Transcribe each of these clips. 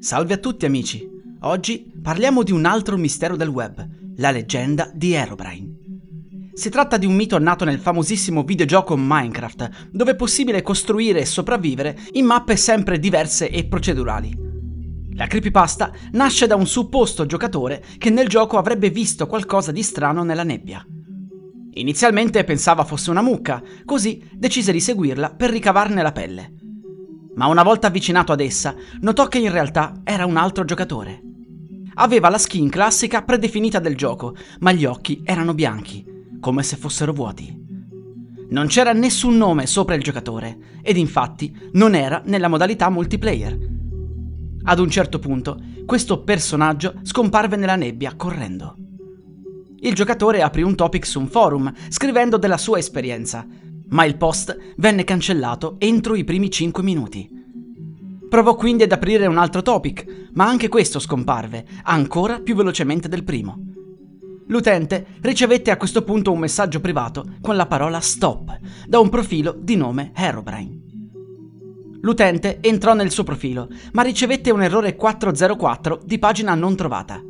Salve a tutti amici! Oggi parliamo di un altro mistero del web, la leggenda di Herobrine. Si tratta di un mito nato nel famosissimo videogioco Minecraft, dove è possibile costruire e sopravvivere in mappe sempre diverse e procedurali. La creepypasta nasce da un supposto giocatore che nel gioco avrebbe visto qualcosa di strano nella nebbia. Inizialmente pensava fosse una mucca, così decise di seguirla per ricavarne la pelle ma una volta avvicinato ad essa notò che in realtà era un altro giocatore. Aveva la skin classica predefinita del gioco, ma gli occhi erano bianchi, come se fossero vuoti. Non c'era nessun nome sopra il giocatore, ed infatti non era nella modalità multiplayer. Ad un certo punto, questo personaggio scomparve nella nebbia correndo. Il giocatore aprì un topic su un forum, scrivendo della sua esperienza, ma il post venne cancellato entro i primi 5 minuti. Provò quindi ad aprire un altro topic, ma anche questo scomparve, ancora più velocemente del primo. L'utente ricevette a questo punto un messaggio privato con la parola stop da un profilo di nome Herobrine. L'utente entrò nel suo profilo, ma ricevette un errore 404 di pagina non trovata.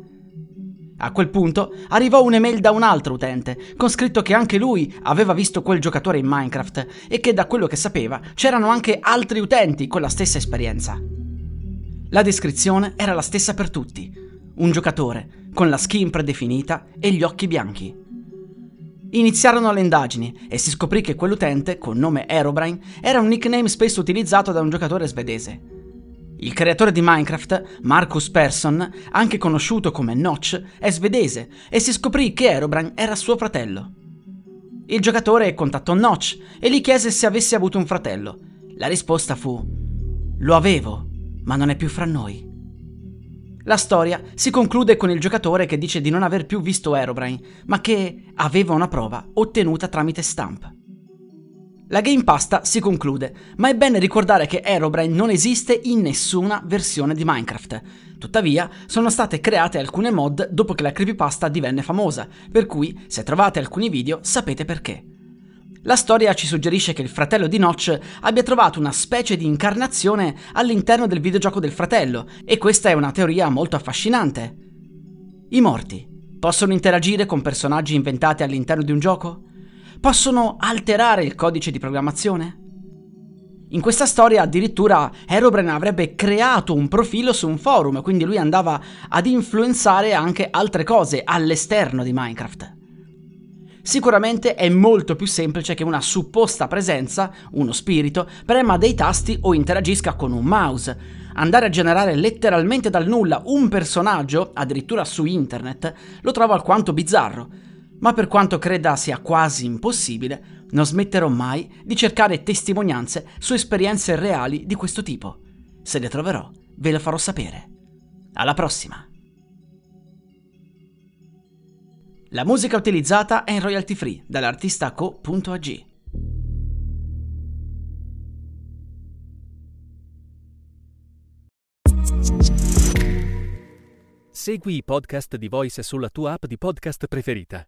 A quel punto arrivò un'email da un altro utente, con scritto che anche lui aveva visto quel giocatore in Minecraft e che da quello che sapeva c'erano anche altri utenti con la stessa esperienza. La descrizione era la stessa per tutti. Un giocatore, con la skin predefinita e gli occhi bianchi. Iniziarono le indagini e si scoprì che quell'utente, con nome Aerobrine, era un nickname spesso utilizzato da un giocatore svedese. Il creatore di Minecraft, Marcus Persson, anche conosciuto come Notch, è svedese e si scoprì che Herobrine era suo fratello. Il giocatore contattò Notch e gli chiese se avesse avuto un fratello. La risposta fu: Lo avevo, ma non è più fra noi. La storia si conclude con il giocatore che dice di non aver più visto Herobrine, ma che aveva una prova ottenuta tramite stamp. La Game Pasta si conclude, ma è bene ricordare che Herobrine non esiste in nessuna versione di Minecraft. Tuttavia, sono state create alcune mod dopo che la creepypasta divenne famosa, per cui se trovate alcuni video sapete perché. La storia ci suggerisce che il fratello di Notch abbia trovato una specie di incarnazione all'interno del videogioco del fratello, e questa è una teoria molto affascinante. I morti possono interagire con personaggi inventati all'interno di un gioco? Possono alterare il codice di programmazione? In questa storia addirittura Herobrine avrebbe creato un profilo su un forum, quindi lui andava ad influenzare anche altre cose all'esterno di Minecraft. Sicuramente è molto più semplice che una supposta presenza, uno spirito, prema dei tasti o interagisca con un mouse. Andare a generare letteralmente dal nulla un personaggio, addirittura su internet, lo trovo alquanto bizzarro ma per quanto creda sia quasi impossibile, non smetterò mai di cercare testimonianze su esperienze reali di questo tipo. Se le troverò, ve le farò sapere. Alla prossima! La musica utilizzata è in royalty free dall'artista co.ag. Segui i podcast di Voice sulla tua app di podcast preferita.